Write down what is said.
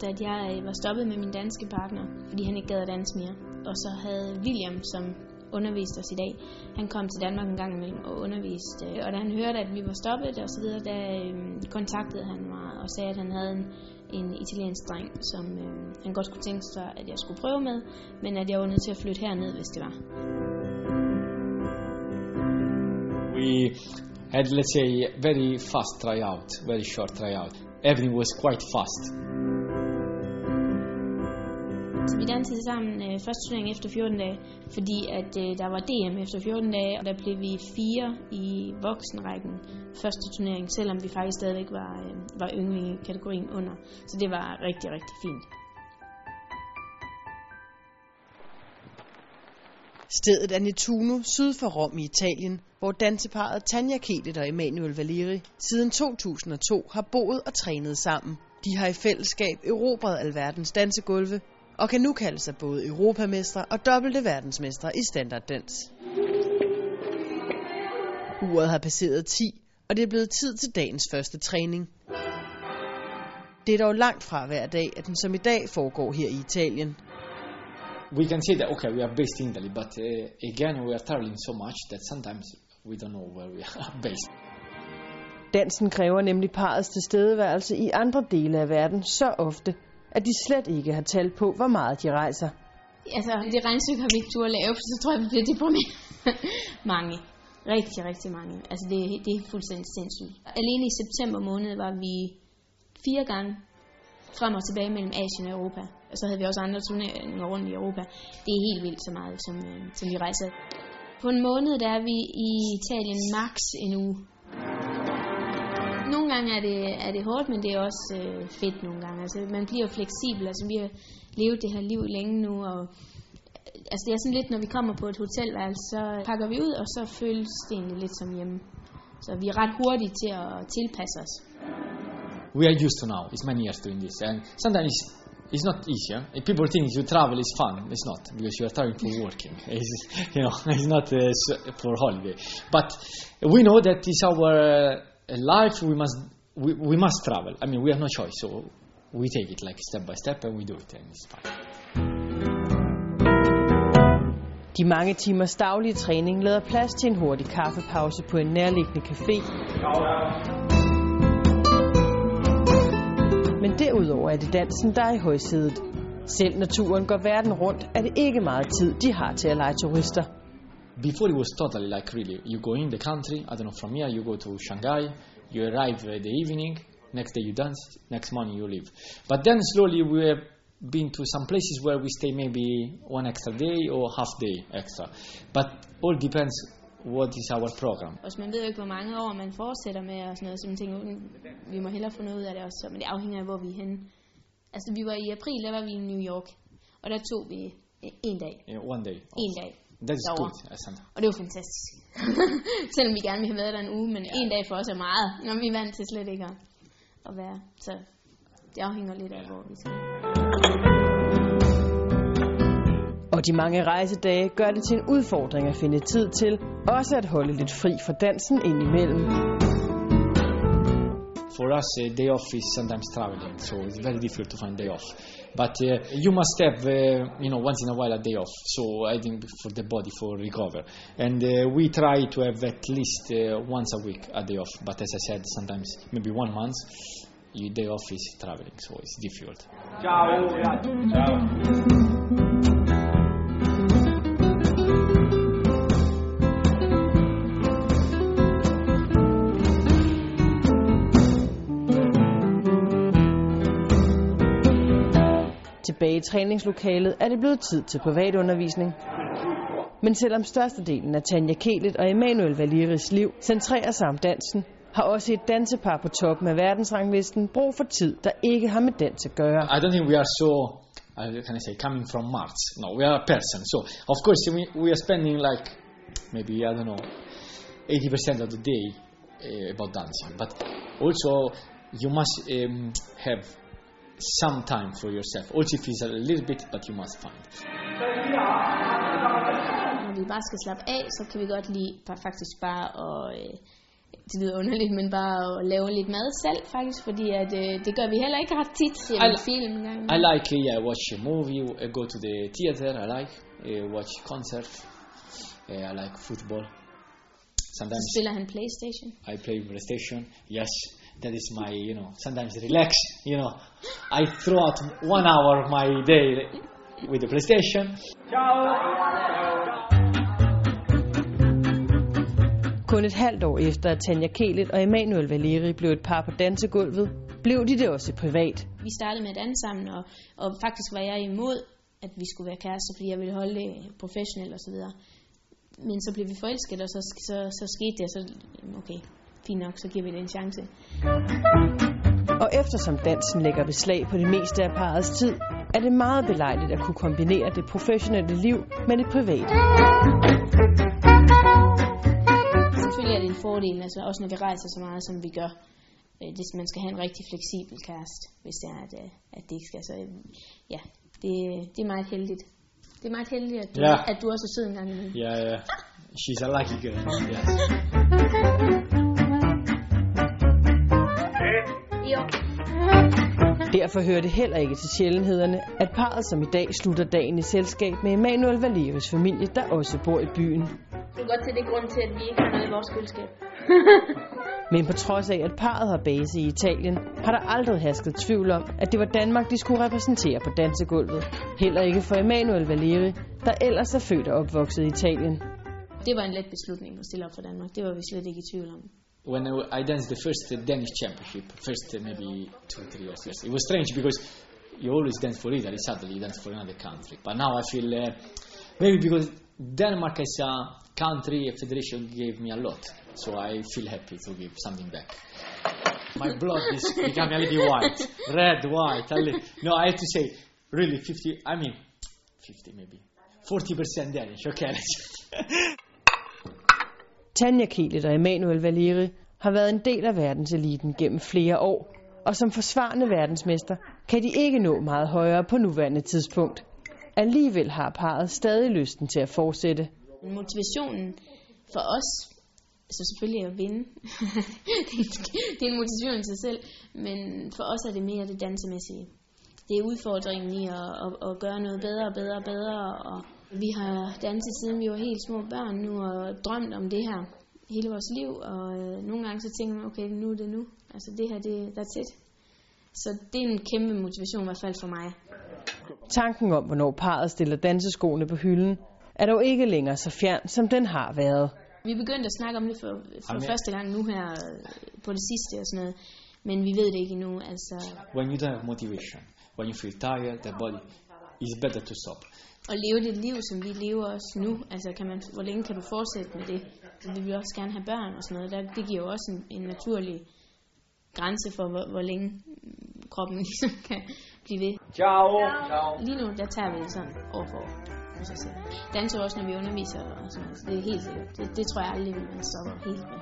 efter at jeg øh, var stoppet med min danske partner, fordi han ikke gad at danse mere. Og så havde William, som underviste os i dag, han kom til Danmark en gang imellem og underviste. Og da han hørte, at vi var stoppet og så videre, der øh, kontaktede han mig og sagde, at han havde en, en italiensk dreng, som øh, han godt kunne tænke sig, at jeg skulle prøve med, men at jeg var nødt til at flytte herned, hvis det var. We had, let's say, very fast tryout, very short tryout. Everything was quite fast. Vi dansede sammen øh, første turnering efter 14 dage, fordi at øh, der var DM efter 14 dage, og der blev vi fire i voksenrækken første turnering, selvom vi faktisk stadigvæk var, øh, var yngling kategorien under. Så det var rigtig, rigtig fint. Stedet er Nettuno syd for Rom i Italien, hvor danseparet Tanja Kelet og Emanuel Valeri siden 2002 har boet og trænet sammen. De har i fællesskab erobret alverdens dansegulve og kan nu kalde sig både europamestre og dobbelte verdensmestre i standarddans. Uret har passeret 10, og det er blevet tid til dagens første træning. Det er dog langt fra hver dag, at den som i dag foregår her i Italien. We can say that, okay, we are based in Italy, but uh, again, we are traveling so much that sometimes we don't know where we are based. Dansen kræver nemlig parets tilstedeværelse i andre dele af verden så ofte, at de slet ikke har talt på, hvor meget de rejser. Altså, det regnstykke har vi ikke at lave, for så tror jeg, vi bliver deprimeret. mange. Rigtig, rigtig mange. Altså, det, det er fuldstændig sindssygt. Alene i september måned var vi fire gange frem og tilbage mellem Asien og Europa. Og så havde vi også andre turneringer rundt i Europa. Det er helt vildt så meget, som, øh, som vi rejser. På en måned, der er vi i Italien max en uge. Gange er det, er det hårdt, men det er også øh, fedt nogle gange. Altså, man bliver fleksibel. Altså, vi har levet det her liv længe nu, og øh, altså, det er sådan lidt, når vi kommer på et hotelværelse, så pakker vi ud, og så føles det egentlig lidt som hjemme. Så vi er ret hurtige til at tilpasse os. We are used to now. It's many years doing this, and sometimes it's, it's not easier. Eh? If people think you travel is fun. It's not because you are traveling for working. It's, you know, it's not uh, for holiday. But we know that it's our uh, life. We must we, we must travel. I mean, we have no choice. So we take it like step by step, and we do it, and it's fine. De mange timers daglige træning lader plads til en hurtig kaffepause på en nærliggende café. Men derudover er det dansen, der er i højsædet. Selv når turen går verden rundt, er det ikke meget tid, de har til at lege turister. Before it was totally like really, you go in the country. I don't know. From here, you go to Shanghai. You arrive uh, the evening. Next day you dance. Next morning you leave. But then slowly we have been to some places where we stay maybe one extra day or half day extra. But all depends what is our program. Og man ved jo ikke, hvor mange år man fortsætter med og sådan noget, så man tænker, "Mm, vi må hellere få noget ud af det også, men det afhænger af, hvor vi er henne. Altså, vi var i april, der var vi i New York, og der tog vi en dag. Uh, one day. En dag. That's derovre. good. Asante. Og det var fantastisk. Selvom vi gerne ville have været der en uge, men en dag for os er meget, når vi er vant til slet ikke at, at være. Så det afhænger lidt af, hvor vi skal. Og de mange rejsedage gør det til en udfordring at finde tid til, også at holde lidt fri for dansen indimellem. For us, a day off is sometimes traveling, so it's very difficult to find day off. But uh, you must have, uh, you know, once in a while a day off. So I think for the body for recover, and uh, we try to have at least uh, once a week a day off. But as I said, sometimes maybe one month, your day off is traveling, so it's difficult. Tilbage i træningslokalet er det blevet tid til privatundervisning. Men selvom størstedelen af Tanja Kelet og Emanuel Valiris liv centrerer sig om dansen, har også et dansepar på toppen af verdensranglisten brug for tid, der ikke har med dans at gøre. I don't think we are so, uh, can I say, coming from Mars. No, we are a person. So of course we, we are spending like maybe I don't know, 80% of the day uh, about dancing. But also you must um, have some time for yourself. Also if it's a little bit, but you must find. Vi bare skal slappe af, så kan vi godt lide faktisk bare at, det lyder underligt, men bare at lave lidt mad selv faktisk, fordi at, øh, det gør vi heller ikke ret tit. I- film en gang. I like, yeah, watch a movie, go to the theater, I like, uh, watch concert, uh, I like football. Sometimes spiller han Playstation. I play PlayStation, yes, that is my, you know, sometimes relax, you know. I throw out one hour of my day with the PlayStation. Kun et halvt år efter, at Tanja Kelet og Emanuel Valeri blev et par på dansegulvet, blev de det også privat. Vi startede med at danse sammen, og, og faktisk var jeg imod, at vi skulle være kærester, fordi jeg ville holde det professionelt osv. Men så blev vi forelsket, og så, så, så skete det, og så, okay, fint nok, så giver vi det en chance. Og eftersom dansen lægger beslag på det meste af parets tid, er det meget belejligt at kunne kombinere det professionelle liv med det private. Selvfølgelig er det en fordel, altså også når vi rejser så meget, som vi gør. Øh, Det, man skal have en rigtig fleksibel kæreste, hvis det er, at, øh, at det ikke skal. Så øh, ja, det, det er meget heldigt. Det er meget heldigt, at du, Ja. at du også er sød en gang imellem. Yeah, yeah. She's a lucky girl, yes. Derfor hører det heller ikke til sjældenhederne, at parret som i dag slutter dagen i selskab med Emanuel Valeris familie, der også bor i byen. Du kan godt se, det er grunden til, at vi ikke har noget i vores køleskab. Men på trods af, at parret har base i Italien, har der aldrig hersket tvivl om, at det var Danmark, de skulle repræsentere på dansegulvet. Heller ikke for Emanuel Valeri, der ellers er født og opvokset i Italien. Det var en let beslutning at stille op for Danmark. Det var vi slet ikke i tvivl om. When I I danced the first Danish championship, first uh, maybe two, three years, yes. It was strange because you always dance for Italy, suddenly you dance for another country. But now I feel, uh, maybe because Denmark as a country, a federation gave me a lot. So I feel happy to give something back. My blood is becoming a little white, red, white. A little. No, I have to say, really, 50, I mean, 50 maybe. 40% Danish, okay. Tanja Kelet og Emanuel Valeri har været en del af verdenseliten gennem flere år, og som forsvarende verdensmester kan de ikke nå meget højere på nuværende tidspunkt. Alligevel har parret stadig lysten til at fortsætte. Motivationen for os, så selvfølgelig at vinde. det er en motivation i sig selv, men for os er det mere det dansemæssige. Det er udfordringen i at, at, at gøre noget bedre og bedre og bedre, og vi har danset siden vi var helt små børn nu og drømt om det her hele vores liv, og øh, nogle gange så tænker man, okay, nu er det nu. Altså det her, det, that's it. Så det er en kæmpe motivation i hvert fald for mig. Tanken om, hvornår parret stiller danseskoene på hylden, er dog ikke længere så fjern, som den har været. Vi begyndte at snakke om det for, for Jamen, ja. første gang nu her øh, på det sidste og sådan noget, men vi ved det ikke endnu. Altså, when you don't have motivation, when you feel tired, the body is better to stop. At leve det liv, som vi lever også nu, altså kan man, hvor længe kan du fortsætte med det? Vi vil også gerne have børn og sådan noget. Der, det giver jo også en, en naturlig grænse for, hvor, hvor længe kroppen ligesom kan blive ved. Ciao. Lige nu, der tager vi det sådan år for år. selv. Danser også, når vi underviser og sådan noget. Så det er helt sikkert. Det, det tror jeg aldrig, vi stopper helt med.